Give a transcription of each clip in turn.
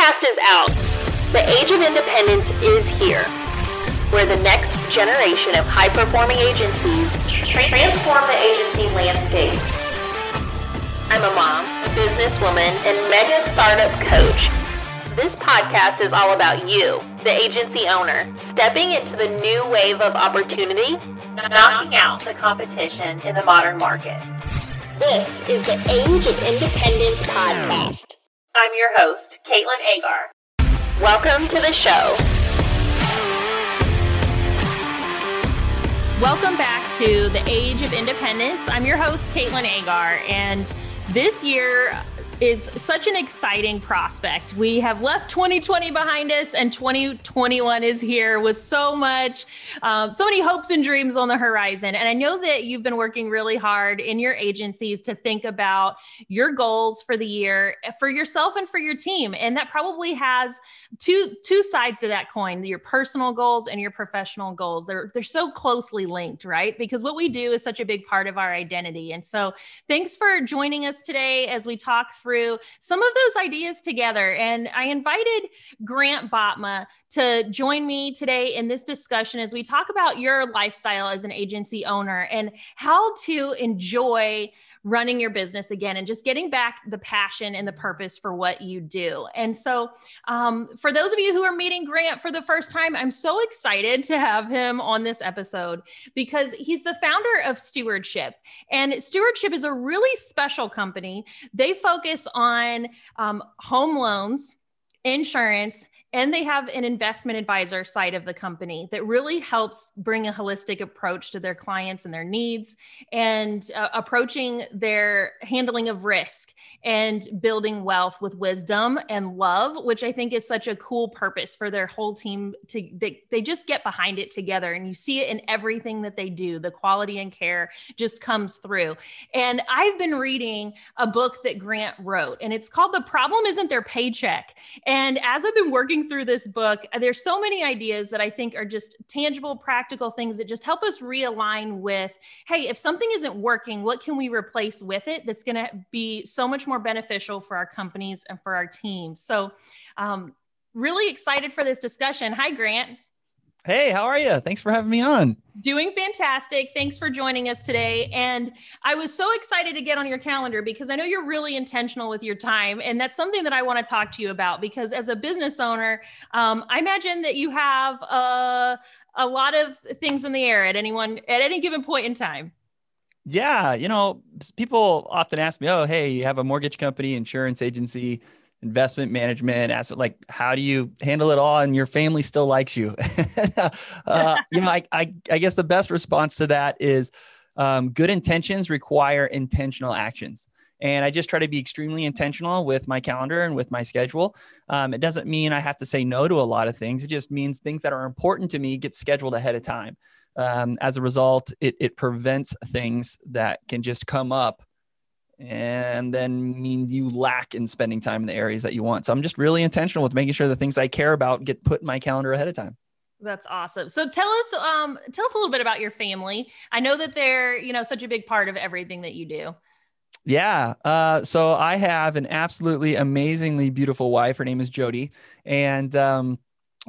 podcast is out. The age of independence is here, where the next generation of high performing agencies transform the agency landscape. I'm a mom, a businesswoman, and mega startup coach. This podcast is all about you, the agency owner, stepping into the new wave of opportunity, knocking out the competition in the modern market. This is the Age of Independence podcast. I'm your host, Caitlin Agar. Welcome to the show. Welcome back to the Age of Independence. I'm your host, Caitlin Agar, and this year is such an exciting prospect. We have left 2020 behind us, and 2021 is here with so much, um, so many hopes and dreams on the horizon. And I know that you've been working really hard in your agencies to think about your goals for the year for yourself and for your team. And that probably has two two sides to that coin: your personal goals and your professional goals. They're they're so closely linked, right? Because what we do is such a big part of our identity. And so, thanks for joining us today as we talk through through some of those ideas together. And I invited Grant Botma to join me today in this discussion as we talk about your lifestyle as an agency owner and how to enjoy running your business again and just getting back the passion and the purpose for what you do. And so, um, for those of you who are meeting Grant for the first time, I'm so excited to have him on this episode because he's the founder of Stewardship. And Stewardship is a really special company. They focus on um, home loans, insurance, and they have an investment advisor side of the company that really helps bring a holistic approach to their clients and their needs and uh, approaching their handling of risk and building wealth with wisdom and love, which I think is such a cool purpose for their whole team to they, they just get behind it together and you see it in everything that they do. The quality and care just comes through. And I've been reading a book that Grant wrote and it's called The Problem Isn't Their Paycheck. And as I've been working through this book, there's so many ideas that I think are just tangible, practical things that just help us realign with hey, if something isn't working, what can we replace with it that's going to be so much more beneficial for our companies and for our teams? So, um, really excited for this discussion. Hi, Grant. Hey, how are you? Thanks for having me on. Doing fantastic. Thanks for joining us today. And I was so excited to get on your calendar because I know you're really intentional with your time. And that's something that I want to talk to you about because as a business owner, um, I imagine that you have a, a lot of things in the air at anyone at any given point in time. Yeah. You know, people often ask me, oh, hey, you have a mortgage company, insurance agency investment management, asset like how do you handle it all and your family still likes you? uh, you know, I, I, I guess the best response to that is um, good intentions require intentional actions. And I just try to be extremely intentional with my calendar and with my schedule. Um, it doesn't mean I have to say no to a lot of things. It just means things that are important to me get scheduled ahead of time. Um, as a result, it, it prevents things that can just come up and then mean you lack in spending time in the areas that you want. So I'm just really intentional with making sure the things I care about get put in my calendar ahead of time. That's awesome. So tell us, um, tell us a little bit about your family. I know that they're, you know, such a big part of everything that you do. Yeah. Uh, so I have an absolutely amazingly beautiful wife. Her name is Jody, and um,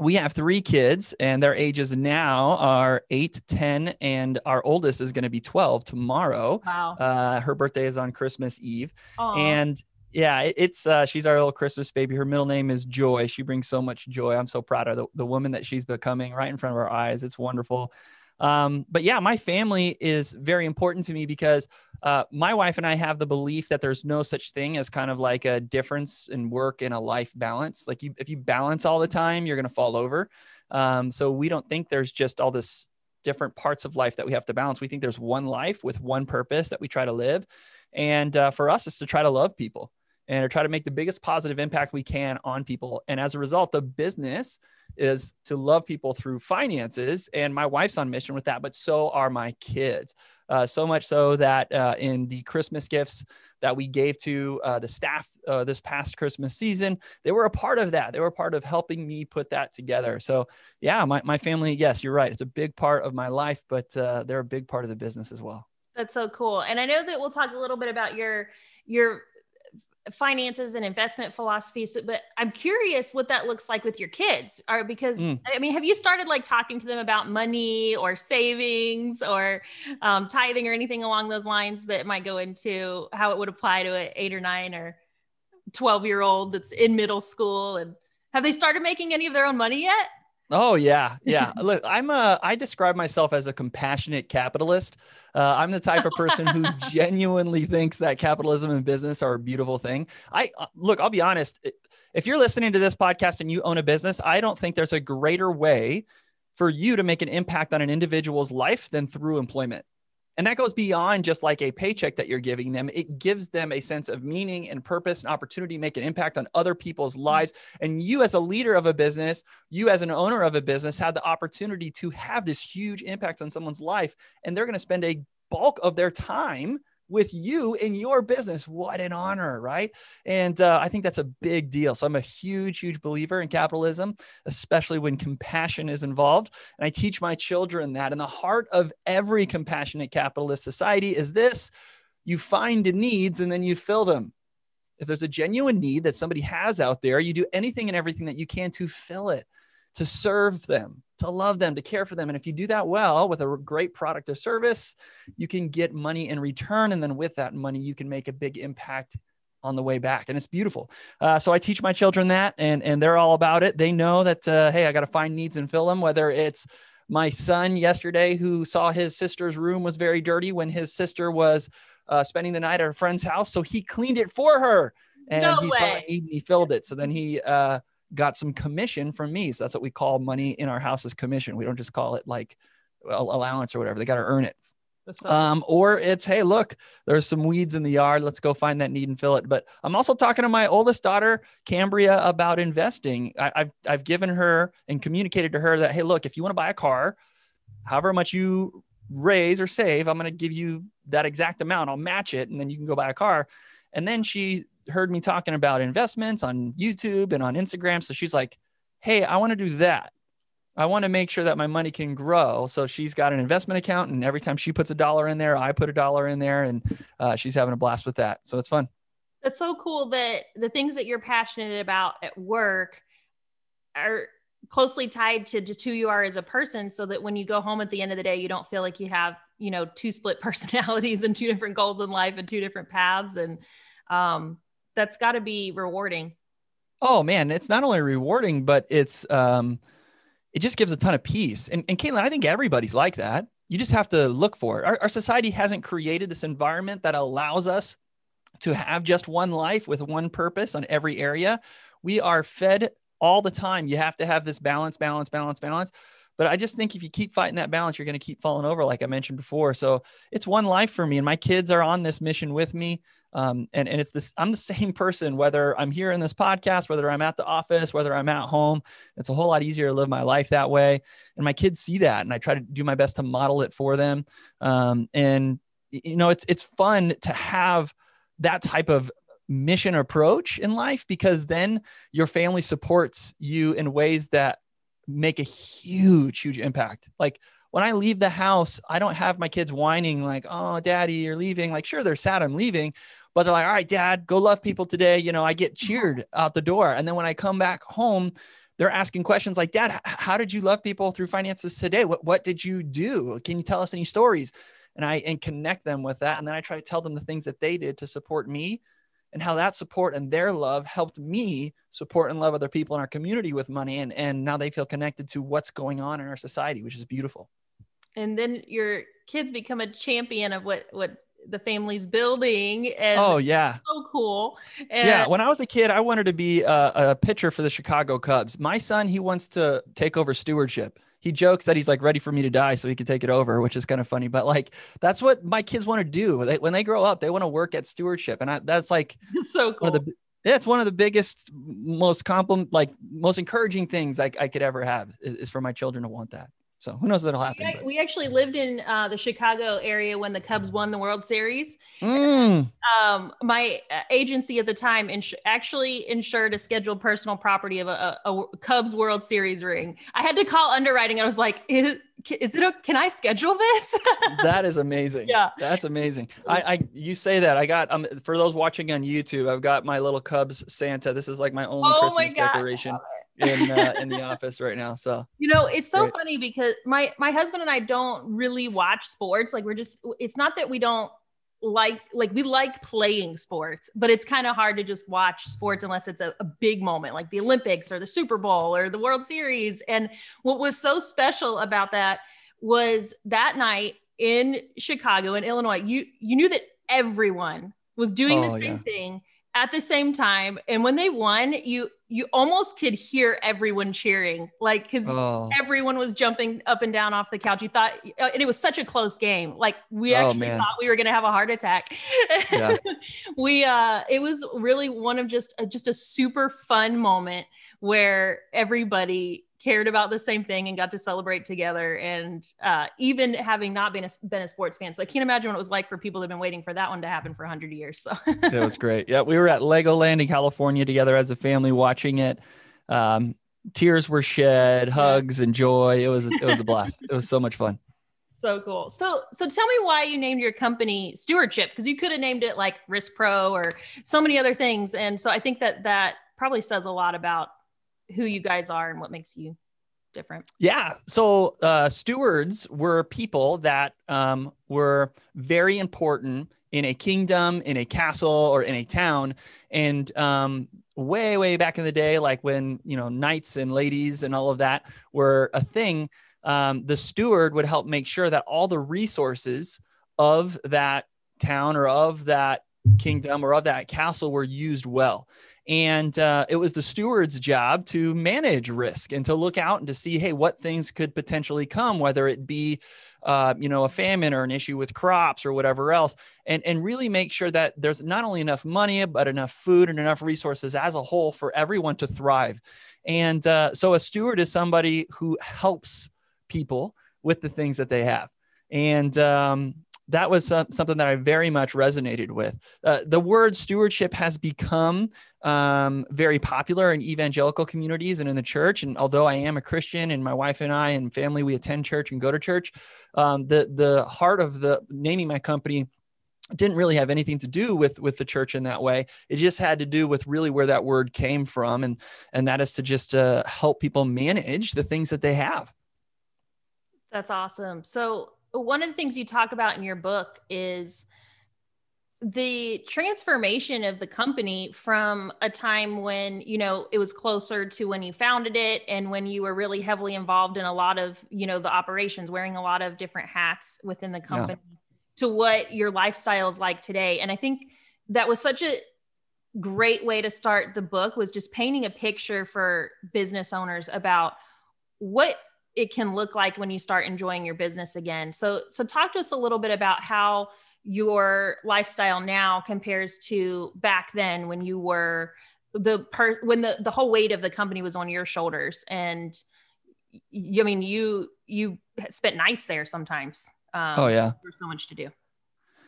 we have three kids and their ages now are 8 10 and our oldest is going to be 12 tomorrow. Wow. Uh, her birthday is on christmas eve. Aww. and yeah it's uh, she's our little christmas baby. Her middle name is joy. She brings so much joy. I'm so proud of the, the woman that she's becoming right in front of our eyes. It's wonderful um, but yeah, my family is very important to me because uh, my wife and I have the belief that there's no such thing as kind of like a difference in work and a life balance. Like you, if you balance all the time, you're going to fall over. Um, so we don't think there's just all this different parts of life that we have to balance. We think there's one life with one purpose that we try to live. And uh, for us, it's to try to love people and try to make the biggest positive impact we can on people. And as a result, the business is to love people through finances. And my wife's on mission with that, but so are my kids. Uh, so much so that uh, in the Christmas gifts that we gave to uh, the staff uh, this past Christmas season, they were a part of that. They were part of helping me put that together. So, yeah, my, my family, yes, you're right. It's a big part of my life, but uh, they're a big part of the business as well. That's so cool. And I know that we'll talk a little bit about your your finances and investment philosophies but i'm curious what that looks like with your kids or because mm. i mean have you started like talking to them about money or savings or um, tithing or anything along those lines that might go into how it would apply to an eight or nine or 12 year old that's in middle school and have they started making any of their own money yet Oh yeah, yeah. Look, I'm a. I describe myself as a compassionate capitalist. Uh, I'm the type of person who genuinely thinks that capitalism and business are a beautiful thing. I uh, look. I'll be honest. If you're listening to this podcast and you own a business, I don't think there's a greater way for you to make an impact on an individual's life than through employment. And that goes beyond just like a paycheck that you're giving them. It gives them a sense of meaning and purpose and opportunity to make an impact on other people's mm. lives. And you, as a leader of a business, you, as an owner of a business, had the opportunity to have this huge impact on someone's life. And they're going to spend a bulk of their time with you in your business. What an honor, right? And uh, I think that's a big deal. So I'm a huge, huge believer in capitalism, especially when compassion is involved. And I teach my children that. And the heart of every compassionate capitalist society is this you find needs and then you fill them. If there's a genuine need that somebody has out there, you do anything and everything that you can to fill it, to serve them, to love them, to care for them. And if you do that well with a great product or service, you can get money in return. And then with that money, you can make a big impact on the way back and it's beautiful uh, so i teach my children that and and they're all about it they know that uh, hey i got to find needs and fill them whether it's my son yesterday who saw his sister's room was very dirty when his sister was uh, spending the night at a friend's house so he cleaned it for her and no he way. saw need and he filled it so then he uh, got some commission from me. So that's what we call money in our house is commission. We don't just call it like allowance or whatever. They got to earn it. Um, or it's hey, look, there's some weeds in the yard. Let's go find that need and fill it. But I'm also talking to my oldest daughter, Cambria, about investing. I, have I've given her and communicated to her that hey, look, if you want to buy a car, however much you raise or save, I'm going to give you that exact amount. I'll match it, and then you can go buy a car. And then she heard me talking about investments on YouTube and on Instagram. So she's like, Hey, I want to do that. I want to make sure that my money can grow. So she's got an investment account, and every time she puts a dollar in there, I put a dollar in there, and uh, she's having a blast with that. So it's fun. It's so cool that the things that you're passionate about at work are closely tied to just who you are as a person so that when you go home at the end of the day you don't feel like you have you know two split personalities and two different goals in life and two different paths and um, that's got to be rewarding. Oh man, it's not only rewarding, but it's um, it just gives a ton of peace. And, and Caitlin, I think everybody's like that. You just have to look for it. Our, our society hasn't created this environment that allows us to have just one life with one purpose on every area. We are fed all the time. You have to have this balance, balance, balance, balance. But I just think if you keep fighting that balance, you're going to keep falling over, like I mentioned before. So it's one life for me, and my kids are on this mission with me. Um, and and it's this. I'm the same person whether I'm here in this podcast, whether I'm at the office, whether I'm at home. It's a whole lot easier to live my life that way. And my kids see that, and I try to do my best to model it for them. Um, and you know, it's it's fun to have that type of mission approach in life because then your family supports you in ways that make a huge, huge impact. Like when I leave the house, I don't have my kids whining like, "Oh, daddy, you're leaving." Like, sure, they're sad I'm leaving, but they're like, "All right, dad, go love people today." You know, I get cheered out the door, and then when I come back home, they're asking questions like, "Dad, how did you love people through finances today? What what did you do? Can you tell us any stories?" And I and connect them with that, and then I try to tell them the things that they did to support me and how that support and their love helped me support and love other people in our community with money and and now they feel connected to what's going on in our society which is beautiful. And then your kids become a champion of what what the family's building and oh yeah. so cool. And yeah when i was a kid i wanted to be a, a pitcher for the chicago cubs. My son he wants to take over stewardship he jokes that he's like ready for me to die so he can take it over, which is kind of funny. But like that's what my kids want to do. They, when they grow up, they want to work at stewardship, and I, that's like so cool. One of the, yeah, it's one of the biggest, most compliment, like most encouraging things I, I could ever have is, is for my children to want that. So who knows what'll happen? We, we actually lived in uh, the Chicago area when the Cubs won the World Series. Mm. Um, my uh, agency at the time ins- actually insured a scheduled personal property of a, a, a, Cubs World Series ring. I had to call underwriting. I was like, is, is it? A, can I schedule this? that is amazing. Yeah, that's amazing. I, I you say that I got um for those watching on YouTube, I've got my little Cubs Santa. This is like my only oh Christmas my decoration in uh, in the office right now. So you know, it's so great. funny because my my husband and I don't really watch sports. Like we're just it's not that we don't like like we like playing sports, but it's kind of hard to just watch sports unless it's a, a big moment like the Olympics or the Super Bowl or the World Series. And what was so special about that was that night in Chicago in Illinois, you you knew that everyone was doing oh, the same yeah. thing at the same time and when they won you you almost could hear everyone cheering like because oh. everyone was jumping up and down off the couch you thought uh, and it was such a close game like we oh, actually oh, thought we were going to have a heart attack yeah. we uh it was really one of just uh, just a super fun moment where everybody cared about the same thing and got to celebrate together. And uh, even having not been a, been a sports fan, so I can't imagine what it was like for people that have been waiting for that one to happen for hundred years. So it was great. Yeah, we were at Legoland in California together as a family watching it. Um, tears were shed, hugs and joy. It was it was a blast. it was so much fun. So cool. So so tell me why you named your company Stewardship because you could have named it like Risk Pro or so many other things. And so I think that that probably says a lot about who you guys are and what makes you different. Yeah. So uh, stewards were people that um, were very important in a kingdom, in a castle, or in a town. And um, way, way back in the day, like when, you know, knights and ladies and all of that were a thing, um, the steward would help make sure that all the resources of that town or of that kingdom or of that castle were used well. And uh, it was the steward's job to manage risk and to look out and to see, hey, what things could potentially come, whether it be, uh, you know, a famine or an issue with crops or whatever else, and and really make sure that there's not only enough money but enough food and enough resources as a whole for everyone to thrive. And uh, so a steward is somebody who helps people with the things that they have. And um, that was something that I very much resonated with. Uh, the word stewardship has become um, very popular in evangelical communities and in the church. And although I am a Christian and my wife and I and family, we attend church and go to church, um, the, the heart of the naming my company didn't really have anything to do with with the church in that way it just had to do with really where that word came from and and that is to just uh, help people manage the things that they have that's awesome so one of the things you talk about in your book is the transformation of the company from a time when you know it was closer to when you founded it and when you were really heavily involved in a lot of you know the operations wearing a lot of different hats within the company yeah. to what your lifestyle is like today and i think that was such a great way to start the book was just painting a picture for business owners about what it can look like when you start enjoying your business again. So so talk to us a little bit about how your lifestyle now compares to back then when you were the per when the the whole weight of the company was on your shoulders and you, I mean you you spent nights there sometimes. Um, oh yeah, there's so much to do.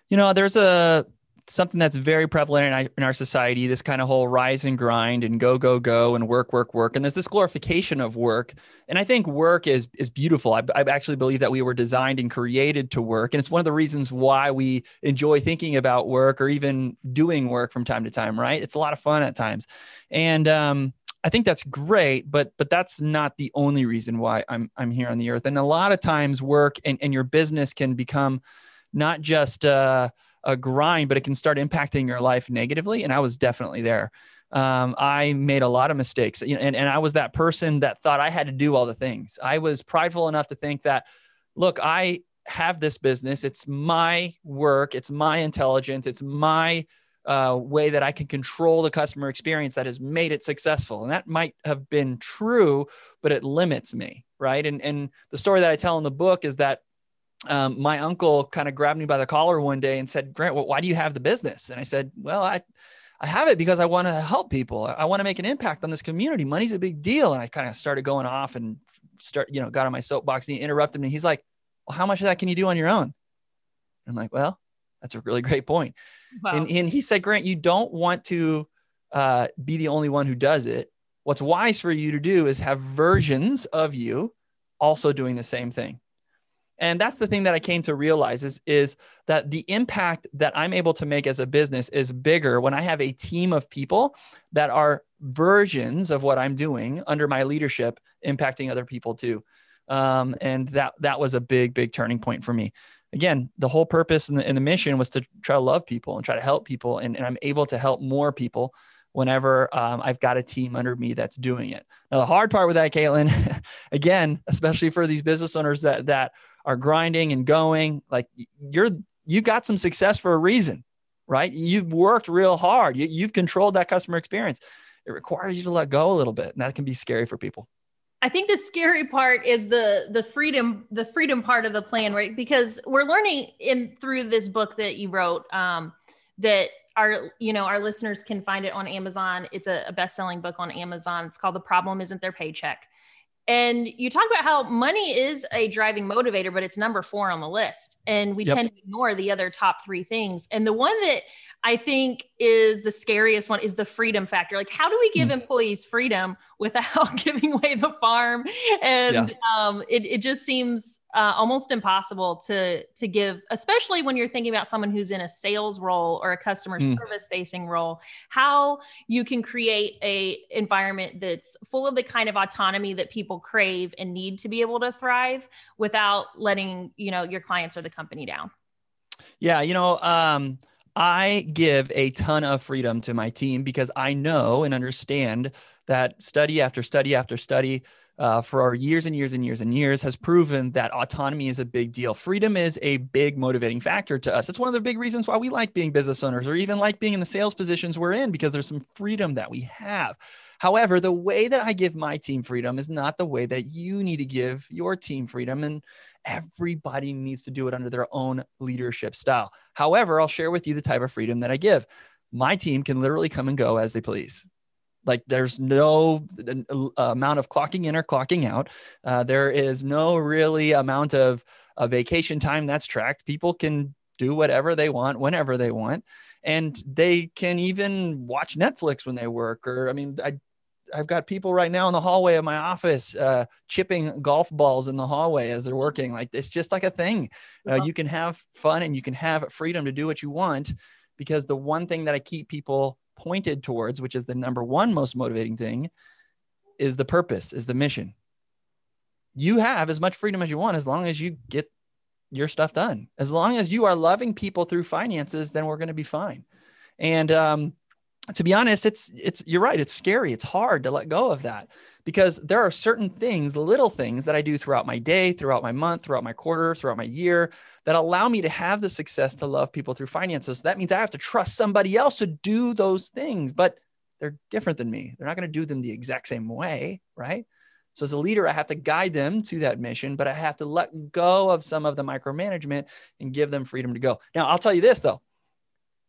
You know, there's a something that's very prevalent in our, in our society this kind of whole rise and grind and go go go and work work work. And there's this glorification of work. And i think work is is beautiful. I, I actually believe that we were designed and created to work. And it's one of the reasons why we enjoy thinking about work or even doing work from time to time right? It's a lot of fun at times. And um I think that's great, but but that's not the only reason why I'm I'm here on the earth. And a lot of times, work and, and your business can become not just uh, a grind, but it can start impacting your life negatively. And I was definitely there. Um, I made a lot of mistakes, you know, and, and I was that person that thought I had to do all the things. I was prideful enough to think that, look, I have this business. It's my work. It's my intelligence. It's my uh, way that I can control the customer experience that has made it successful. And that might have been true, but it limits me, right? And and the story that I tell in the book is that um, my uncle kind of grabbed me by the collar one day and said, Grant, well, why do you have the business? And I said, well, I, I have it because I want to help people. I want to make an impact on this community. Money's a big deal. And I kind of started going off and start, you know, got on my soapbox and he interrupted me. He's like, well, how much of that can you do on your own? I'm like, well, that's a really great point. Wow. And, and he said, Grant, you don't want to uh, be the only one who does it. What's wise for you to do is have versions of you also doing the same thing. And that's the thing that I came to realize is, is that the impact that I'm able to make as a business is bigger when I have a team of people that are versions of what I'm doing under my leadership, impacting other people too. Um, and that that was a big, big turning point for me. Again, the whole purpose and the, the mission was to try to love people and try to help people, and, and I'm able to help more people whenever um, I've got a team under me that's doing it. Now, the hard part with that, Caitlin, again, especially for these business owners that that are grinding and going, like you're you got some success for a reason, right? You've worked real hard. You, you've controlled that customer experience. It requires you to let go a little bit, and that can be scary for people. I think the scary part is the the freedom the freedom part of the plan, right? Because we're learning in through this book that you wrote um, that our you know our listeners can find it on Amazon. It's a, a best selling book on Amazon. It's called The Problem Isn't Their Paycheck. And you talk about how money is a driving motivator, but it's number four on the list. And we yep. tend to ignore the other top three things. And the one that I think is the scariest one is the freedom factor. Like, how do we give mm. employees freedom without giving away the farm? And yeah. um, it, it just seems uh, almost impossible to to give, especially when you're thinking about someone who's in a sales role or a customer mm. service facing role. How you can create a environment that's full of the kind of autonomy that people crave and need to be able to thrive without letting you know your clients or the company down. Yeah, you know. Um, I give a ton of freedom to my team because I know and understand that study after study after study uh, for our years and years and years and years has proven that autonomy is a big deal. Freedom is a big motivating factor to us. It's one of the big reasons why we like being business owners or even like being in the sales positions we're in because there's some freedom that we have. However, the way that I give my team freedom is not the way that you need to give your team freedom. And everybody needs to do it under their own leadership style. However, I'll share with you the type of freedom that I give. My team can literally come and go as they please. Like there's no uh, amount of clocking in or clocking out. Uh, there is no really amount of uh, vacation time that's tracked. People can do whatever they want whenever they want and they can even watch netflix when they work or i mean i I've got people right now in the hallway of my office uh, chipping golf balls in the hallway as they're working. Like it's just like a thing. Uh, you can have fun and you can have freedom to do what you want because the one thing that I keep people pointed towards, which is the number one most motivating thing, is the purpose, is the mission. You have as much freedom as you want as long as you get your stuff done. As long as you are loving people through finances, then we're going to be fine. And um, to be honest, it's it's you're right. It's scary. It's hard to let go of that because there are certain things, little things that I do throughout my day, throughout my month, throughout my quarter, throughout my year that allow me to have the success to love people through finances. That means I have to trust somebody else to do those things, but they're different than me. They're not going to do them the exact same way, right? So as a leader, I have to guide them to that mission, but I have to let go of some of the micromanagement and give them freedom to go. Now, I'll tell you this though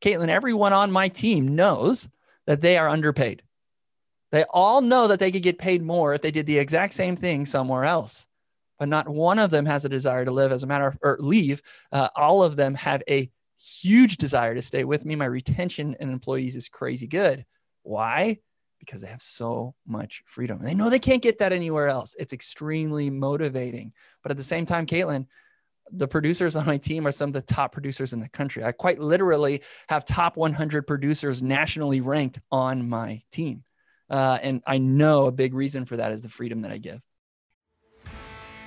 Caitlin, everyone on my team knows that they are underpaid. They all know that they could get paid more if they did the exact same thing somewhere else. But not one of them has a desire to live. As a matter of or leave, uh, all of them have a huge desire to stay with me. My retention and employees is crazy good. Why? Because they have so much freedom. They know they can't get that anywhere else. It's extremely motivating. But at the same time, Caitlin, the producers on my team are some of the top producers in the country. I quite literally have top 100 producers nationally ranked on my team. Uh, and I know a big reason for that is the freedom that I give.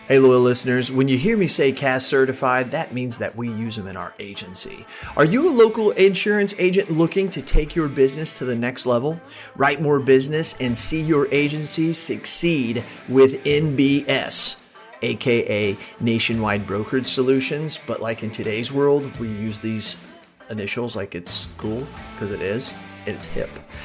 Hey, loyal listeners, when you hear me say CAS certified, that means that we use them in our agency. Are you a local insurance agent looking to take your business to the next level? Write more business and see your agency succeed with NBS aka nationwide brokerage solutions. But like in today's world, we use these initials like it's cool because it is. it's hip.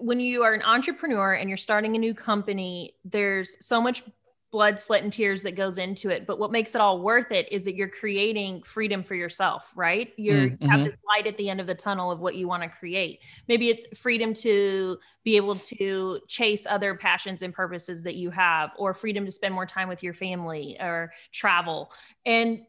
when you are an entrepreneur and you're starting a new company, there's so much blood, sweat, and tears that goes into it. But what makes it all worth it is that you're creating freedom for yourself, right? You're, mm-hmm. You have this light at the end of the tunnel of what you want to create. Maybe it's freedom to be able to chase other passions and purposes that you have, or freedom to spend more time with your family or travel. And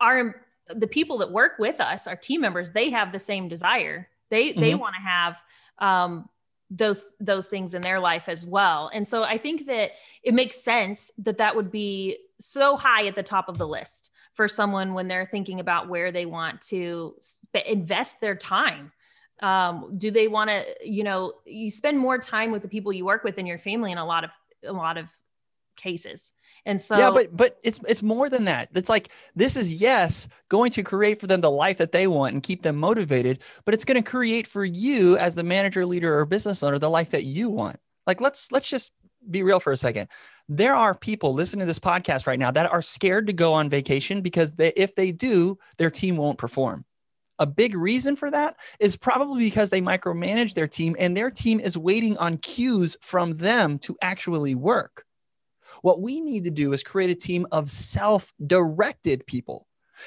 our the people that work with us, our team members, they have the same desire. They mm-hmm. they want to have um, those those things in their life as well. And so i think that it makes sense that that would be so high at the top of the list for someone when they're thinking about where they want to sp- invest their time. Um, do they want to you know you spend more time with the people you work with in your family in a lot of a lot of cases and so Yeah, but but it's it's more than that. It's like this is yes, going to create for them the life that they want and keep them motivated, but it's going to create for you as the manager, leader or business owner the life that you want. Like let's let's just be real for a second. There are people listening to this podcast right now that are scared to go on vacation because they, if they do, their team won't perform. A big reason for that is probably because they micromanage their team and their team is waiting on cues from them to actually work. What we need to do is create a team of self directed people,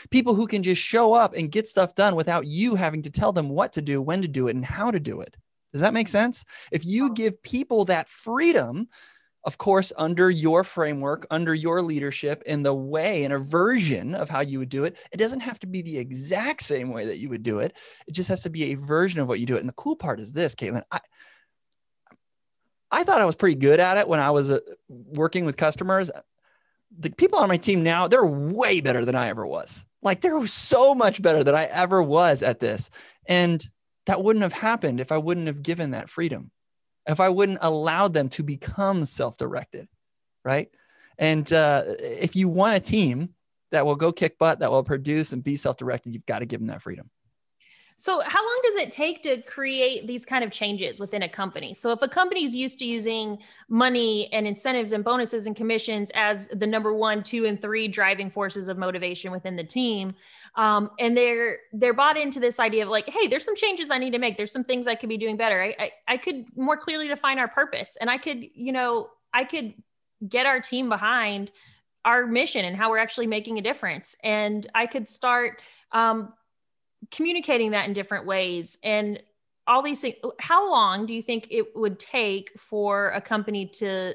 people who can just show up and get stuff done without you having to tell them what to do, when to do it, and how to do it. Does that make sense? If you give people that freedom, of course, under your framework, under your leadership, in the way and a version of how you would do it, it doesn't have to be the exact same way that you would do it. It just has to be a version of what you do it. And the cool part is this, Caitlin, I, I thought I was pretty good at it when I was uh, working with customers. The people on my team now, they're way better than I ever was. Like they're so much better than I ever was at this. And that wouldn't have happened if I wouldn't have given that freedom, if I wouldn't allowed them to become self directed. Right. And uh, if you want a team that will go kick butt, that will produce and be self directed, you've got to give them that freedom. So, how long does it take to create these kind of changes within a company? So, if a company is used to using money and incentives and bonuses and commissions as the number one, two, and three driving forces of motivation within the team, um, and they're they're bought into this idea of like, hey, there's some changes I need to make. There's some things I could be doing better. I, I, I could more clearly define our purpose, and I could, you know, I could get our team behind our mission and how we're actually making a difference, and I could start. Um, communicating that in different ways. And all these things how long do you think it would take for a company to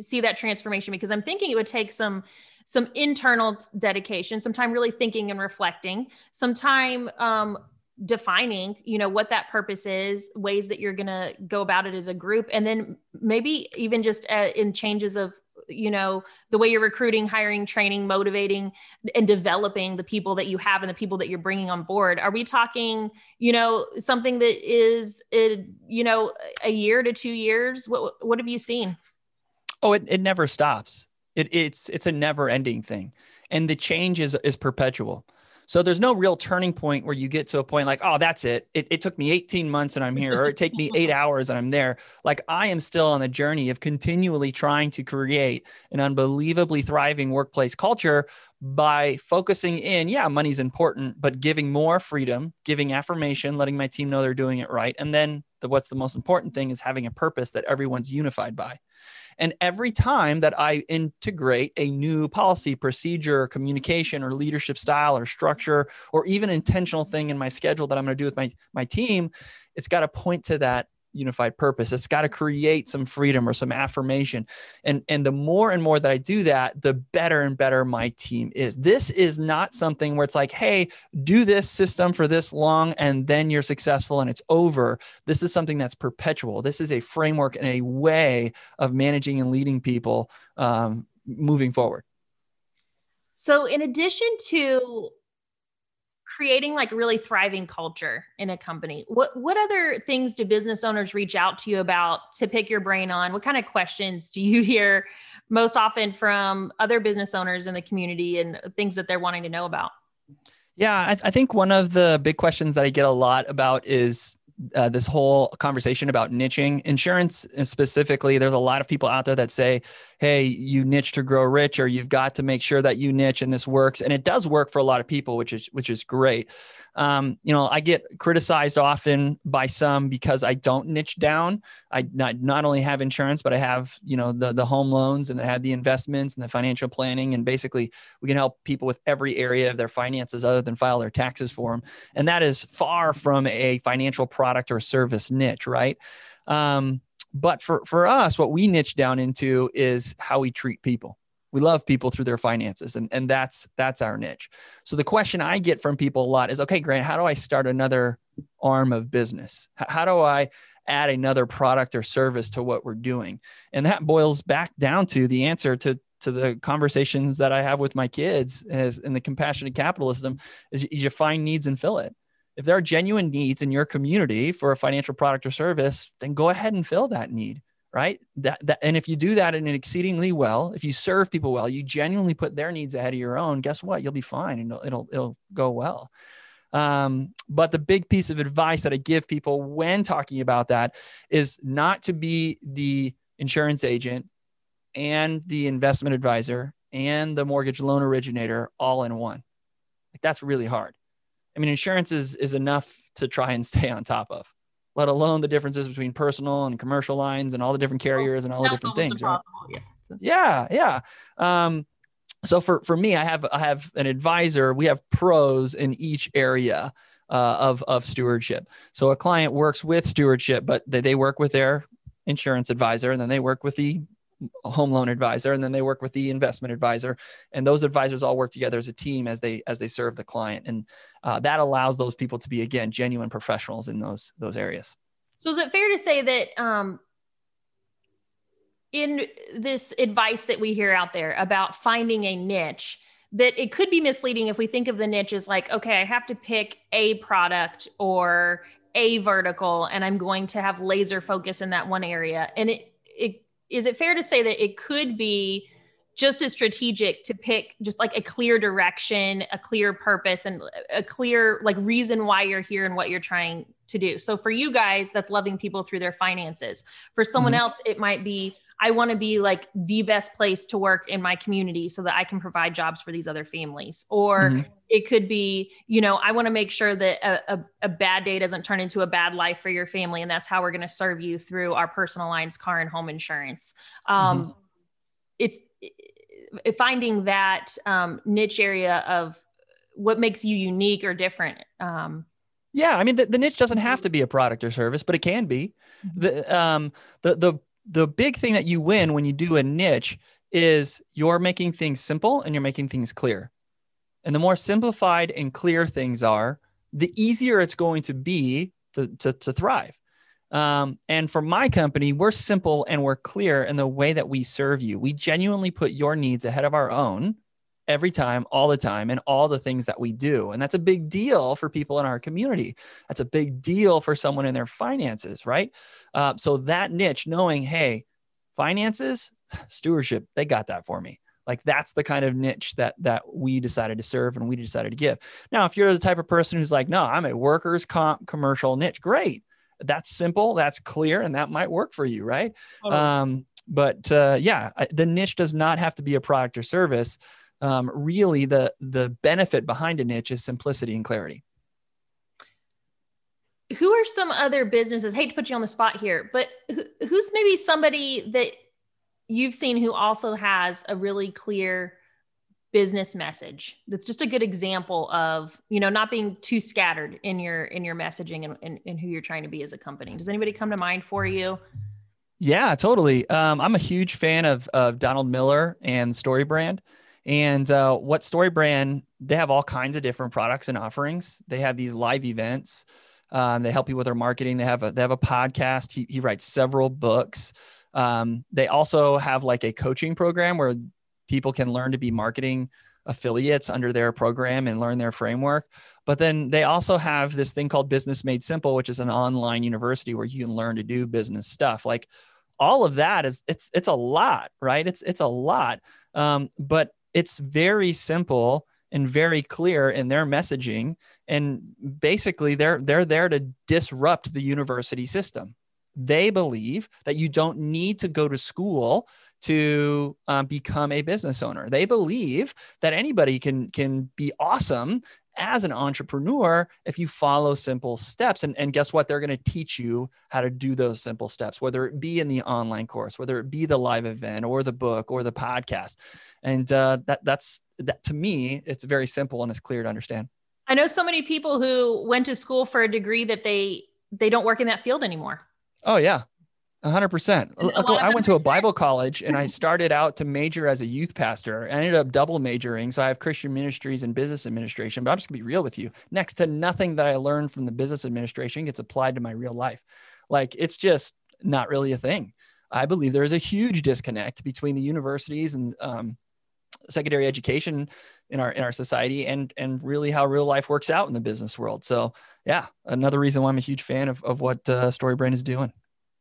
see that transformation? Because i'm thinking it would take some some internal dedication some time really thinking and reflecting some time um, defining you know what that purpose is ways that you're going to go about it as a group and then maybe even just uh, in changes of you know the way you're recruiting hiring training motivating and developing the people that you have and the people that you're bringing on board. Are we talking you know something that is it, you know a year to two years? What what have you seen? Oh it, it never stops. It, it's it's a never ending thing. And the change is is perpetual so there's no real turning point where you get to a point like, oh, that's it. It, it took me 18 months and I'm here, or it take me eight hours and I'm there. Like I am still on the journey of continually trying to create an unbelievably thriving workplace culture by focusing in, yeah, money's important, but giving more freedom, giving affirmation, letting my team know they're doing it right. And then the, what's the most important thing is having a purpose that everyone's unified by. And every time that I integrate a new policy, procedure, communication, or leadership style, or structure, or even intentional thing in my schedule that I'm going to do with my, my team, it's got to point to that unified purpose. It's got to create some freedom or some affirmation. And and the more and more that i do that the better and better my team is. This is not something where it's like hey do this system for this long and then you're successful and it's over. This is something that's perpetual. This is a framework and a way of managing and leading people um, moving forward. So in addition to creating like really thriving culture in a company. What what other things do business owners reach out to you about to pick your brain on? What kind of questions do you hear most often from other business owners in the community and things that they're wanting to know about? Yeah I, I think one of the big questions that i get a lot about is uh, this whole conversation about niching. Insurance specifically there's a lot of people out there that say hey you niche to grow rich or you've got to make sure that you niche and this works. And it does work for a lot of people which is which is great um, you know, I get criticized often by some because I don't niche down. I not, not only have insurance, but I have, you know, the, the home loans and I have the investments and the financial planning. And basically we can help people with every area of their finances other than file their taxes for them. And that is far from a financial product or service niche, right? Um, but for, for us, what we niche down into is how we treat people we love people through their finances and, and that's that's our niche. So the question i get from people a lot is okay grant how do i start another arm of business? How do i add another product or service to what we're doing? And that boils back down to the answer to to the conversations that i have with my kids as in the compassionate capitalism is you find needs and fill it. If there are genuine needs in your community for a financial product or service then go ahead and fill that need right? That, that and if you do that in exceedingly well if you serve people well you genuinely put their needs ahead of your own guess what? You'll be fine and it'll it'll, it'll go well. Um, but the big piece of advice that i give people when talking about that is not to be the insurance agent and the investment advisor and the mortgage loan originator all in one. Like that's really hard. I mean insurance is is enough to try and stay on top of let alone the differences between personal and commercial lines and all the different carriers and all the different things. Right? Yeah, yeah. Um, so for for me, I have I have an advisor. We have pros in each area uh, of of stewardship. So a client works with stewardship, but they, they work with their insurance advisor, and then they work with the home loan advisor and then they work with the investment advisor. And those advisors all work together as a team as they as they serve the client. And uh, that allows those people to be again genuine professionals in those those areas. So is it fair to say that um, in this advice that we hear out there about finding a niche that it could be misleading if we think of the niche as like okay i have to pick a product or a vertical and i'm going to have laser focus in that one area. And it it is it fair to say that it could be just as strategic to pick just like a clear direction, a clear purpose, and a clear like reason why you're here and what you're trying to do. So for you guys, that's loving people through their finances. For someone mm-hmm. else, it might be I want to be like the best place to work in my community so that I can provide jobs for these other families. Or mm-hmm. it could be, you know, I want to make sure that a, a, a, bad day doesn't turn into a bad life for your family. And that's how we're going to serve you through our personal lines, car and home insurance. Um, mm-hmm. It's finding that um, niche area of what makes you unique or different. Um, yeah, I mean the, the niche doesn't have to be a product or service, but it can be. Mm-hmm. The um the the the big thing that you win when you do a niche is you're making things simple and you're making things clear. And the more simplified and clear things are, the easier it's going to be to, to, to thrive. Um, and for my company, we're simple and we're clear in the way that we serve you. We genuinely put your needs ahead of our own every time, all the time, and all the things that we do. And that's a big deal for people in our community. That's a big deal for someone in their finances, right? Uh, so that niche, knowing, hey, finances, stewardship, they got that for me. Like that's the kind of niche that that we decided to serve and we decided to give. Now, if you're the type of person who's like, no, I'm a workers' comp commercial niche, great. That's simple, that's clear, and that might work for you, right? Um, but uh, yeah, the niche does not have to be a product or service um, really the the benefit behind a niche is simplicity and clarity who are some other businesses hate to put you on the spot here but who's maybe somebody that you've seen who also has a really clear business message that's just a good example of you know not being too scattered in your in your messaging and, and, and who you're trying to be as a company? Does anybody come to mind for you? Yeah totally. Um, i'm a huge fan of, of donald miller and StoryBrand. And uh, what StoryBrand they have all kinds of different products and offerings. They have these live events um, they help you with their marketing they have a they have a podcast he, he writes several books um, they also have like a coaching program where people can learn to be marketing affiliates under their program and learn their framework. But then they also have this thing called Business Made Simple, which is an online university where you can learn to do business stuff. Like all of that is it's it's a lot, right? It's it's a lot. Um, but it's very simple and very clear in their messaging. And basically they're they're there to disrupt the university system. They believe that you don't need to go to school to um, become a business owner. They believe that anybody can can be awesome as an entrepreneur if you follow simple steps. And, and guess what? They're going to teach you how to do those simple steps, whether it be in the online course, whether it be the live event or the book or the podcast. And uh, that that's that to me, it's very simple and it's clear to understand. I know so many people who went to school for a degree that they they don't work in that field anymore. Oh yeah, hundred percent. I went to a Bible college and I started out to major as a youth pastor. I ended up double majoring. So I have Christian ministries and business administration, but I'm just gonna be real with you. Next to nothing that I learned from the business administration gets applied to my real life. Like it's just not really a thing. I believe there is a huge disconnect between the universities and um, secondary education in our in our society and and really how real life works out in the business world. So yeah, another reason why I'm a huge fan of, of what uh, StoryBrand is doing.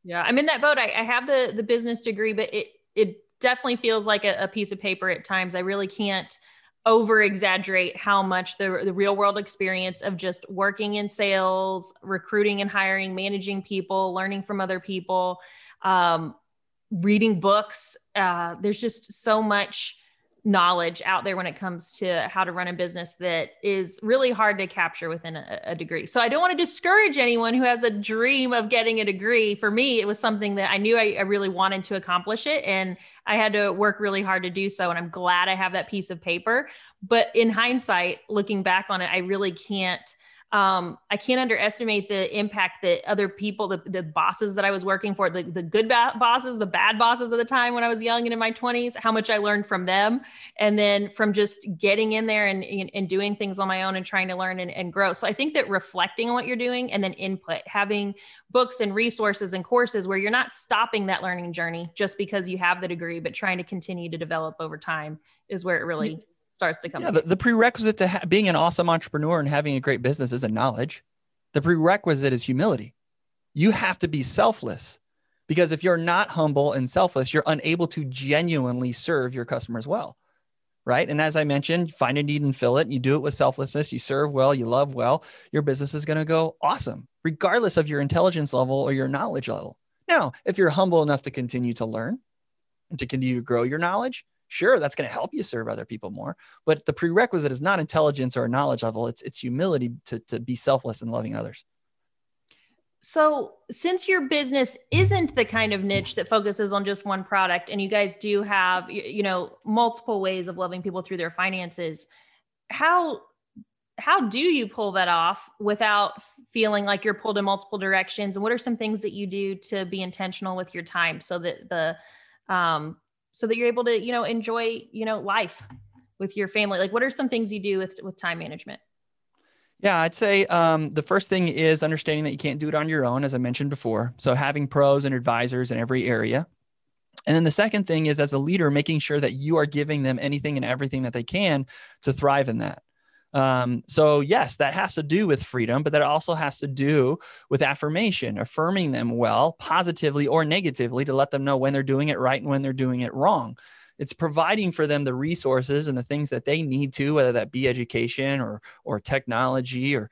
Yeah, I'm in that boat. I, I have the the business degree, but it it definitely feels like a, a piece of paper at times. I really can't over exaggerate how much the, the real world experience of just working in sales, recruiting and hiring, managing people, learning from other people, um, reading books. Uh, there's just so much knowledge out there when it comes to how to run a business that is really hard to capture within a, a, degree. So I don't want to discourage anyone who has a dream of getting a degree. For me, it was something that I knew I, I really wanted to accomplish it and I had to work really hard to do so. And I'm glad I have that piece of paper. But in hindsight, looking back on it, I really can't um, I can't underestimate the impact that other people, the, the bosses that I was working for, the, the good ba- bosses, the bad bosses at the time when I was young and in my 20s, how much I learned from them. And then from just getting in there and, and, and doing things on my own and trying to learn and, and grow. So I think that reflecting on what you're doing and then input, having books and resources and courses where you're not stopping that learning journey just because you have the degree, but trying to continue to develop over time is where it really starts to come. Yeah, the, the, prerequisite to ha- being an awesome entrepreneur and having a great business isn't knowledge. The prerequisite is humility. You have to be selfless because if you're not humble and selfless, you're unable to genuinely serve your customers well. Right. And as I mentioned, find a need and fill it. You do it with selflessness. You serve well, you love well. Your business is going to go awesome, regardless of your intelligence level or your knowledge level. Now, if you're humble enough to continue to learn and to continue to grow your knowledge, sure that's going to help you serve other people more but the prerequisite is not intelligence or knowledge level it's it's humility to, to be selfless and loving others. So since your business isn't the kind of niche that focuses on just one product and you guys do have you know multiple ways of loving people through their finances how how do you pull that off without feeling like you're pulled in multiple directions? And what are some things that you do to be intentional with your time so that the um, so that you're able to you know enjoy you know life with your family like what are some things you do with with time management yeah, I'd say um, the first thing is understanding that you can't do it on your own, as I mentioned before. So having pros and advisors in every area. And then the second thing is, as a leader, making sure that you are giving them anything and everything that they can to thrive in that. Um, so, yes, that has to do with freedom, but that also has to do with affirmation, affirming them well, positively or negatively, to let them know when they're doing it right and when they're doing it wrong. It's providing for them the resources and the things that they need to, whether that be education or or technology, or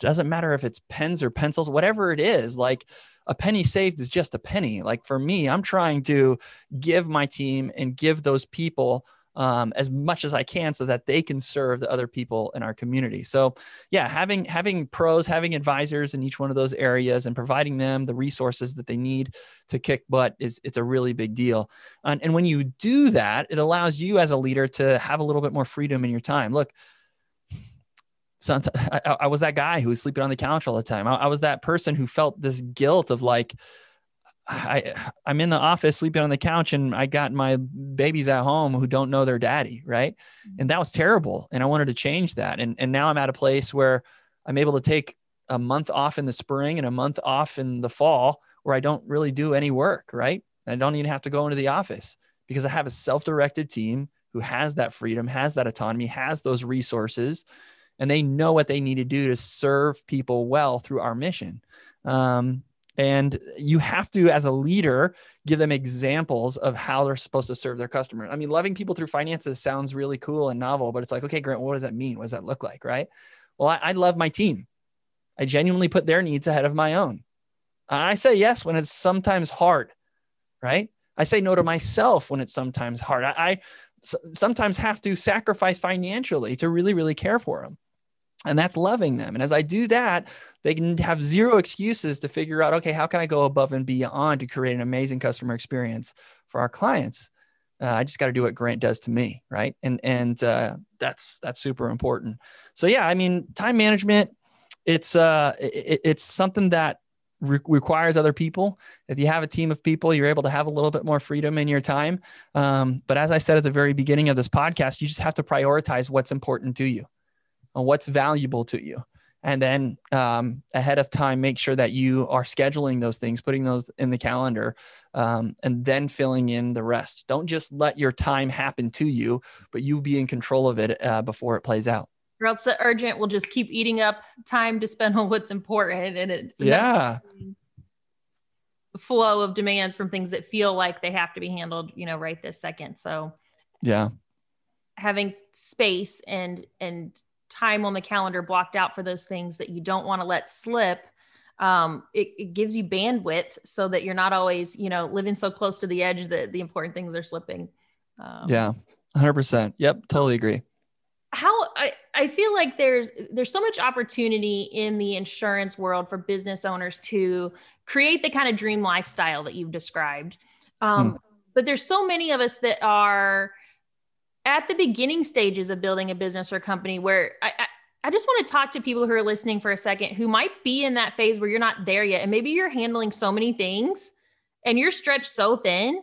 doesn't matter if it's pens or pencils, whatever it is. Like a penny saved is just a penny. Like for me, I'm trying to give my team and give those people um, as much as I can so that they can serve the other people in our community. So yeah, having having pros, having advisors in each one of those areas and providing them the resources that they need to kick butt is it's a really big deal. And, and when you do that, it allows you as a leader to have a little bit more freedom in your time. Look, I, I was that guy who was sleeping on the couch all the time. I, I was that person who felt this guilt of like, I I'm in the office sleeping on the couch and I got my babies at home who don't know their daddy, right? Mm-hmm. And that was terrible. And I wanted to change that. And and now I'm at a place where I'm able to take a month off in the spring and a month off in the fall where I don't really do any work, right? I don't even have to go into the office because I have a self-directed team who has that freedom, has that autonomy, has those resources, and they know what they need to do to serve people well through our mission. Um, and you have to, as a leader, give them examples of how they're supposed to serve their customer. I mean, loving people through finances sounds really cool and novel, but it's like, okay, Grant, what does that mean? What does that look like? Right. Well, I, I love my team. I genuinely put their needs ahead of my own. I say yes when it's sometimes hard, right? I say no to myself when it's sometimes hard. I, I sometimes have to sacrifice financially to really, really care for them. And that's loving them. And as I do that, they can have zero excuses to figure out, okay, how can I go above and beyond to create an amazing customer experience for our clients? Uh, I just got to do what Grant does to me, right? And and uh, that's that's super important. So yeah, I mean, time management, it's uh, it, it's something that re- requires other people. If you have a team of people, you're able to have a little bit more freedom in your time. Um, but as I said at the very beginning of this podcast, you just have to prioritize what's important to you, and what's valuable to you. And then um, ahead of time make sure that you are scheduling those things putting those in the calendar um, and then filling in the rest. Don't just let your time happen to you but you be in control of it uh, before it plays out. Or else the urgent will just keep eating up time to spend on what's important and it's yeah. flow of demands from things that feel like they have to be handled you know right this second. So yeah. having space and and time on the calendar blocked out for those things that you don't want to let slip um, it, it, gives you bandwidth so that you're not always you know living so close to the edge that the important things are slipping um, yeah 100% yep totally agree. How I, I feel like there's there's so much opportunity in the insurance world for business owners to create the kind of dream lifestyle that you've described. Um, hmm. but there's so many of us that are at the beginning stages of building a business or company where I, I, I just want to talk to people who are listening for a second who might be in that phase where you're not there yet. And maybe you're handling so many things and you're stretched so thin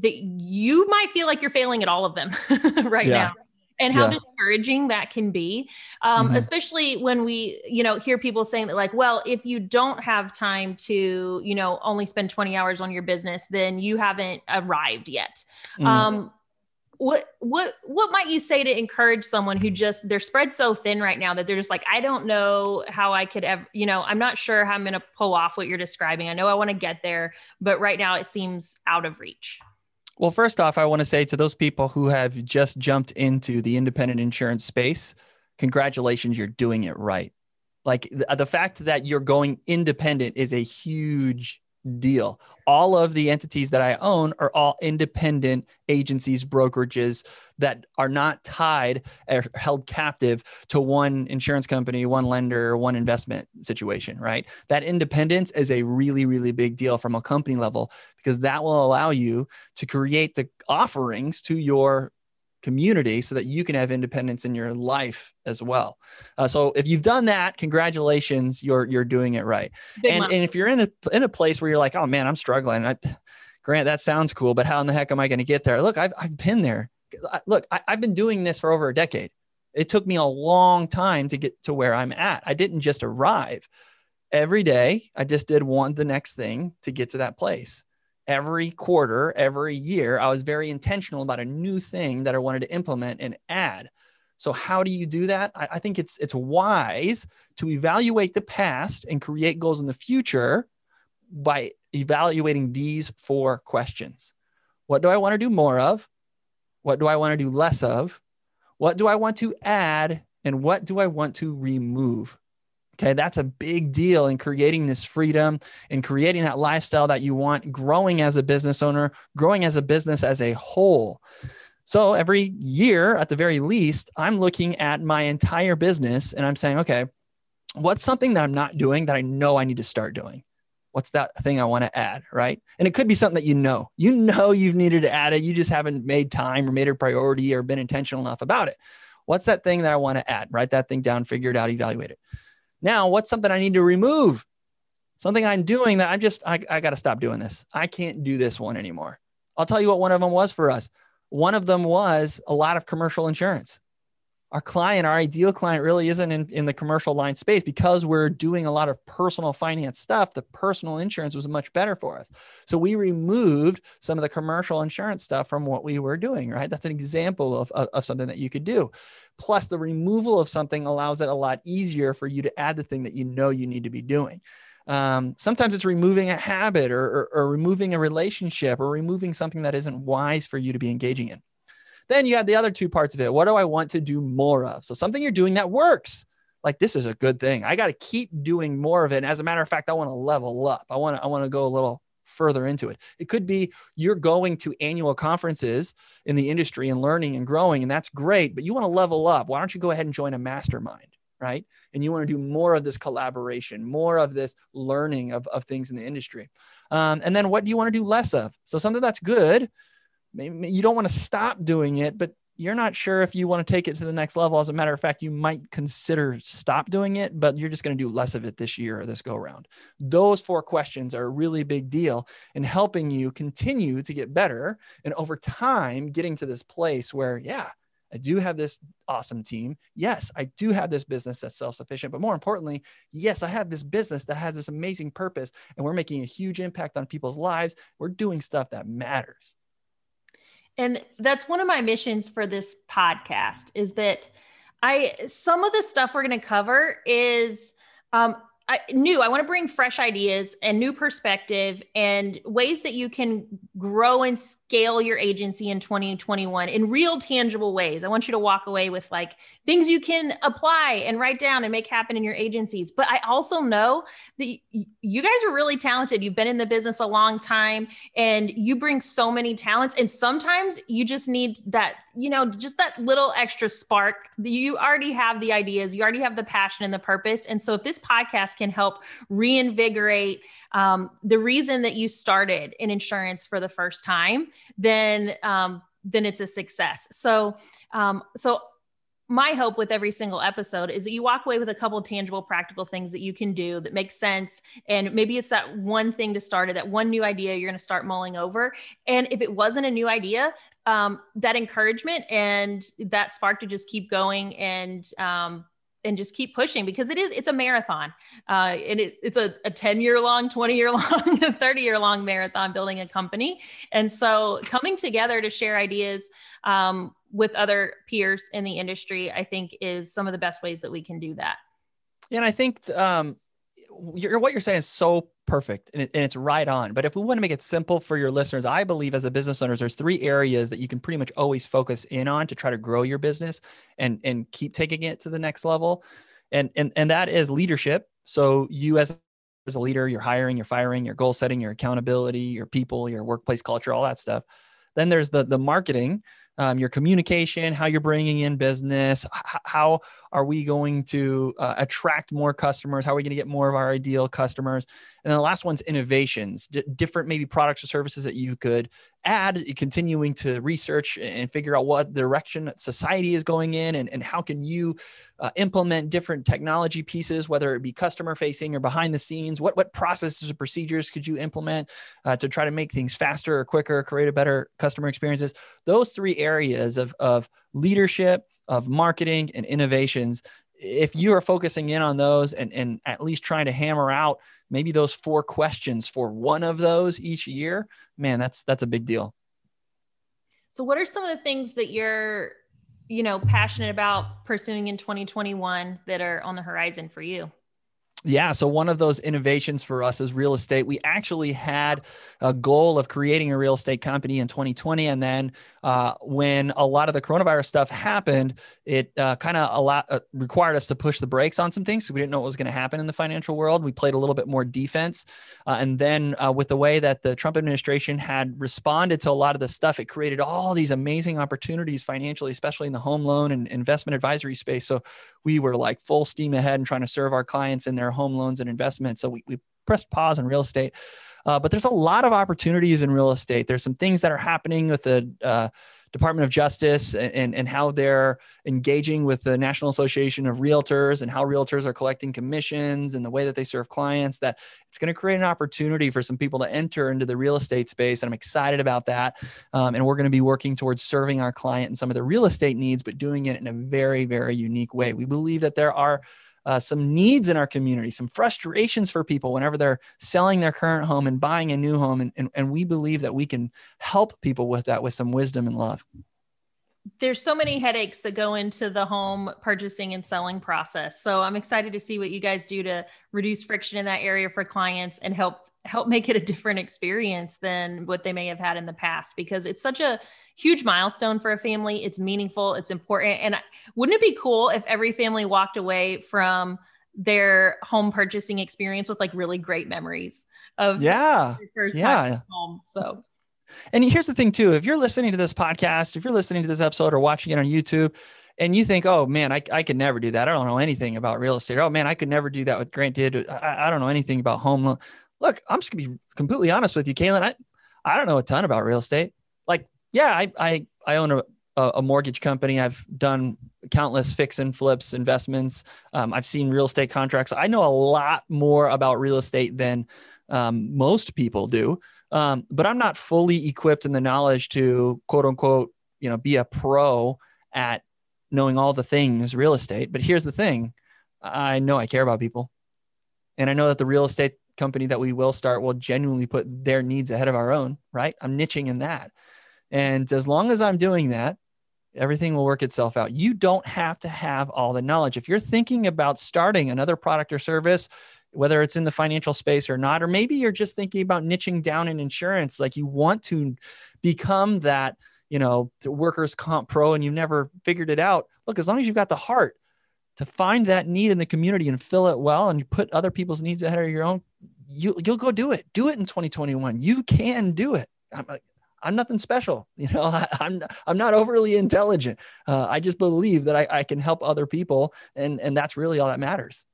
that you might feel like you're failing at all of them right yeah. now and how yeah. discouraging that can be um, mm-hmm. especially when we you know hear people saying that like well if you don't have time to you know only spend 20 hours on your business then you haven't arrived yet mm-hmm. um, what what what might you say to encourage someone who just they're spread so thin right now that they're just like i don't know how i could ever you know i'm not sure how i'm going to pull off what you're describing. I know i want to get there but right now it seems out of reach. Well first off i want to say to those people who have just jumped into the independent insurance space congratulations you're doing it right. Like the, the fact that you're going independent is a huge deal. All of the entities that I own are all independent agencies, brokerages that are not tied or held captive to one insurance company, one lender, one investment situation, right? That independence is a really, really big deal from a company level because that will allow you to create the offerings to your community so that you can have independence in your life as well. Uh, so if you've done that, congratulations, you're you're doing it right. and, and if you're in a in a place where you're like, oh man, I'm struggling. I, Grant, that sounds cool, but how in the heck am I going to get there? Look, I've I've been there. Look, I, I've been doing this for over a decade. It took me a long time to get to where I'm at. I didn't just arrive. Every day, I just did one the next thing to get to that place every quarter, every year, I was very intentional about a new thing that I wanted to implement and add. So how do you do that? I, I, think it's it's wise to evaluate the past and create goals in the future by evaluating these four questions. What do I want to do more of? What do I want to do less of? What do I want to add? And what do I want to remove? Okay, that's a big deal in creating this freedom and creating that lifestyle that you want, growing as a business owner, growing as a business as a whole. So every year, at the very least, I'm looking at my entire business and I'm saying, okay, what's something that I'm not doing that I know I need to start doing? What's that thing I want to add? Right. And it could be something that you know, you know, you've needed to add it. You just haven't made time or made it a priority or been intentional enough about it. What's that thing that I want to add? Write that thing down, figure it out, evaluate it. Now, what's something I need to remove? Something I'm doing that I'm just, I, I got to stop doing this. I can't do this one anymore. I'll tell you what one of them was for us. One of them was a lot of commercial insurance. Our client, our ideal client, really isn't in, in the commercial line space because we're doing a lot of personal finance stuff. The personal insurance was much better for us. So we removed some of the commercial insurance stuff from what we were doing, right? That's an example of, of, of something that you could do. Plus, the removal of something allows it a lot easier for you to add the thing that you know you need to be doing. Um, sometimes it's removing a habit or, or, or removing a relationship or removing something that isn't wise for you to be engaging in. Then you have the other two parts of it. What do I want to do more of? So something you're doing that works. Like this is a good thing. I got to keep doing more of it. And as a matter of fact, I want to level up. I want to I want to go a little further into it. It could be you're going to annual conferences in the industry and learning and growing, and that's great, but you want to level up. Why don't you go ahead and join a mastermind? right? And you want to do more of this collaboration, more of this learning of, of things in the industry. Um, and then what do you want to do less of? So something that's good, maybe you don't want to stop doing it, but you're not sure if you want to take it to the next level. As a matter of fact, you might consider stop doing it, but you're just going to do less of it this year or this go around. Those four questions are a really big deal in helping you continue to get better and over time getting to this place where, yeah, I do have this awesome team. Yes, I do have this business that's self sufficient. But more importantly, yes, I have this business that has this amazing purpose and we're making a huge impact on people's lives. We're doing stuff that matters. And that's one of my missions for this podcast is that I, some of the stuff we're going to cover is um, I, new. I want to bring fresh ideas and new perspective and ways that you can grow and scale your agency in 2021 in real tangible ways. I want you to walk away with like things you can apply and write down and make happen in your agencies. But I also know that you guys are really talented. You've been in the business a long time and you bring so many talents and sometimes you just need that you know, just that little extra spark. You already have the ideas, you already have the passion and the purpose. And so, if this podcast can help reinvigorate um, the reason that you started in insurance for the first time, then um, then it's a success. So, um, so my hope with every single episode is that you walk away with a couple tangible practical things that you can do that make sense. And maybe it's that one thing to start it that one new idea you're going to start mulling over. And if it wasn't a new idea um, that encouragement and that spark to just keep going and um, and just keep pushing because it is it's a marathon. Uh, and it, it's a, a 10 year long 20 year long 30 year long marathon building a company. And so coming together to share ideas um, with other peers in the industry i think is some of the best ways that we can do that and i think um, you're, what you're saying is so perfect and, it, and, it's right on. But if we want to make it simple for your listeners, I believe as a business owners, there's three areas that you can pretty much always focus in on to try to grow your business and and keep taking it to the next level. And and and that is leadership. So you as as a leader, you're hiring, you're firing, your goal setting, your accountability, your people, your workplace culture, all that stuff. Then there's the the marketing, um, your communication, how you're bringing in business, how are we going to uh, attract more customers? How are we going to get more of our ideal customers? And then the last one's innovations, D- different maybe products or services that you could add, continuing to research and figure out what direction society is going in and, and how can you uh, implement different technology pieces, whether it be customer facing or behind the scenes, what, what processes or procedures could you implement uh, to try to make things faster or quicker, create a better customer experiences. Those three areas of, of leadership, of marketing and innovations if you are focusing in on those and, and at least trying to hammer out maybe those four questions for one of those each year man that's that's a big deal. So what are some of the things that you're you know passionate about pursuing in 2021 that are on the horizon for you Yeah. So one of those innovations for us is real estate. We actually had a goal of creating a real estate company in 2020. And then uh, when a lot of the coronavirus stuff happened, it uh, kind of a uh, required us to push the brakes on some things. So we didn't know what was going to happen in the financial world. We played a little bit more defense. Uh, and then uh, with the way that the Trump administration had responded to a lot of the stuff, it created all these amazing opportunities financially, especially in the home loan and investment advisory space. So we were like full steam ahead and trying to serve our clients in their home loans and investments. So we, we pressed pause on real estate. Uh, but there's a lot of opportunities in real estate. There's some things that are happening with the uh, Department of Justice and, and, and how they're engaging with the National Association of Realtors and how realtors are collecting commissions and the way that they serve clients, that it's going to create an opportunity for some people to enter into the real estate space. And I'm excited about that. Um, and we're going to be working towards serving our client and some of their real estate needs, but doing it in a very, very unique way. We believe that there are uh, some needs in our community, some frustrations for people whenever they're selling their current home and buying a new home. And, and, and we believe that we can help people with that with some wisdom and love. There's so many headaches that go into the home purchasing and selling process. So I'm excited to see what you guys do to reduce friction in that area for clients and help help make it a different experience than what they may have had in the past because it's such a huge milestone for a family. It's meaningful, it's important. And wouldn't it be cool if every family walked away from their home purchasing experience with like really great memories of yeah, first yeah. home. So and here's the thing too, if you're listening to this podcast, if you're listening to this episode or watching it on YouTube, and you think, oh man, I, I could never do that. I don't know anything about real estate. Oh man, I could never do that with Grant did. I, I don't know anything about home loan look, I'm just gonna be completely honest with you, Kaylin. I, I don't know a ton about real estate. Like, yeah, I, I, I own a, a mortgage company. I've done countless fix and flips investments. Um, I've seen real estate contracts. I know a lot more about real estate than um, most people do. Um, but I'm not fully equipped in the knowledge to quote unquote, you know, be a pro at knowing all the things real estate. But here's the thing I know I care about people. And I know that the real estate company that we will start will genuinely put their needs ahead of our own, right? I'm niching in that. And as long as I'm doing that, everything will work itself out. You don't have to have all the knowledge. If you're thinking about starting another product or service, whether it's in the financial space or not, or maybe you're just thinking about niching down in insurance, like you want to become that, you know, workers comp pro and you've never figured it out. Look, as long as you've got the heart to find that need in the community and fill it well and you put other people's needs ahead of your own you you'll go do it. Do it in 2021. You can do it. I'm I'm nothing special. You know, I, am I'm, I'm not overly intelligent. Uh, I just believe that I, I can help other people, and and that's really all that matters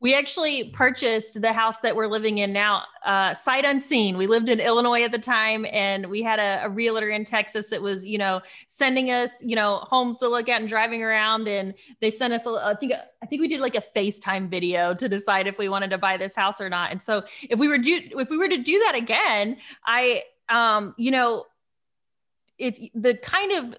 we actually purchased the house that we're living in now uh, sight unseen. We lived in illinois at the time and we had a, a, realtor in texas that was you know sending us you know homes to look at and driving around and they sent us a, i think i think we did like a facetime video to decide if we wanted to buy this house or not. And so if we were do if we were to do that again i um you know it's the kind of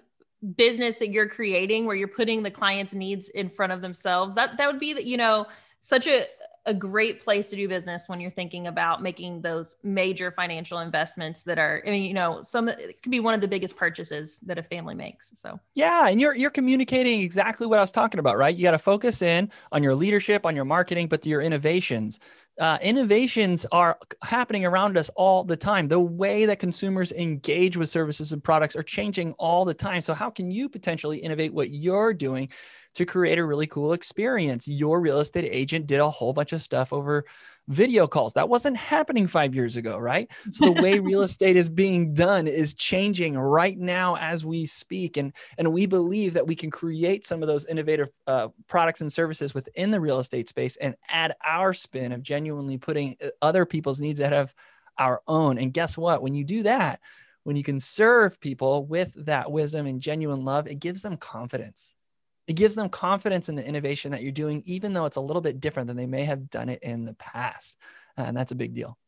business that you're creating where you're putting the client's needs in front of themselves that that would be that you know such a a great place to do business when you're thinking about making those major financial investments that are i mean you know some it could be one of the biggest purchases that a family makes so yeah and you're you're communicating exactly what i was talking about right you got to focus in on your leadership on your marketing but your innovations uh, innovations are happening around us all the time. The way that consumers engage with services and products are changing all the time. So, how can you potentially innovate what you're doing to create a really cool experience. Your real estate agent did a whole bunch of stuff over video calls. That wasn't happening five years ago, right? So the way real estate is being done is changing right now as we speak. And, and we believe that we can create some of those innovative uh, products and services within the real estate space and add our spin of genuinely putting uh, other people's needs ahead of our own. And guess what? When you do that, when you can serve people with that wisdom and genuine love, it gives them confidence it gives them confidence in the innovation that you're doing, even though it's a little bit different than they may have done it in the past. Uh, and that's a big deal.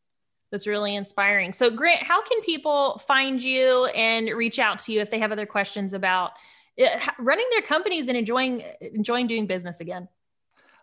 That's really inspiring. So, Grant, how can people find you and reach out to you if they have other questions about uh, running their companies and enjoying enjoying doing business again?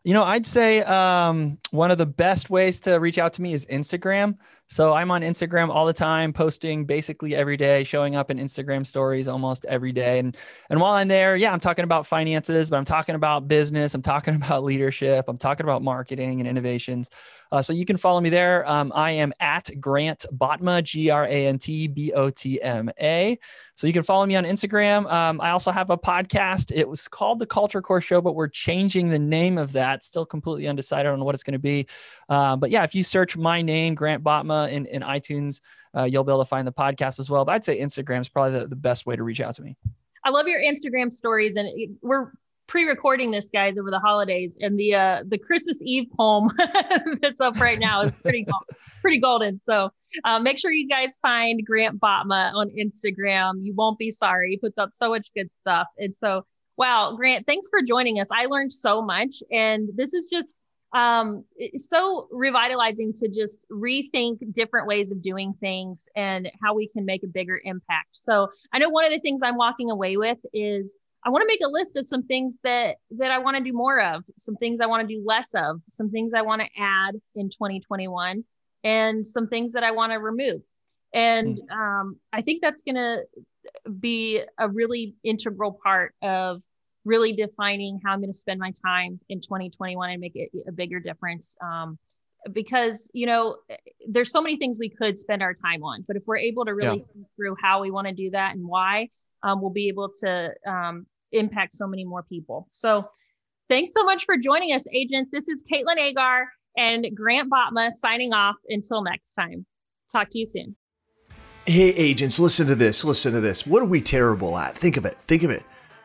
You know, I'd say um, one of the best ways to reach out to me is Instagram. So I'm on Instagram all the time, posting basically every day, showing up in Instagram stories almost every day. And and while I'm there, yeah, I'm talking about finances, but I'm talking about business, I'm talking about leadership, I'm talking about marketing and innovations. Uh, so you can follow me there. Um, I am at Grant Botma, G R A N T B O T M A. So you can follow me on Instagram. Um, I also have a podcast. It was called the Culture Core Show, but we're changing the name of that. Still completely undecided on what it's going to be. Uh, but yeah, if you search my name, Grant Botma, in, in iTunes, uh, you'll be able to find the podcast as well. But I'd say Instagram is probably the, the best way to reach out to me. I love your Instagram stories, and we're pre-recording this guys over the holidays and the uh the christmas eve poem that's up right now is pretty pretty golden. So uh, make sure you guys find grant botma on instagram. You won't be sorry. He puts up so much good stuff. And so wow grant thanks for joining us. I learned so much and this is just um so revitalizing to just rethink different ways of doing things and how we can make a bigger impact. So i know one of the things i'm walking away with is I want to make a list of some things that that I want to do more of, some things I want to do less of, some things I want to add in 2021, and some things that I want to remove. And mm. um, I think that's going to be a really integral part of really defining how I'm going to spend my time in 2021 and make it a bigger difference. Um, because you know there's so many things we could spend our time on but if we're able to really yeah. think through how we want to do that and why um, we'll be able to um, impact so many more people. So thanks so much for joining us, agents. This is Caitlin Agar and Grant Botma signing off until next time. Talk to you soon. Hey, agents, listen to this. Listen to this. What are we terrible at? Think of it. Think of it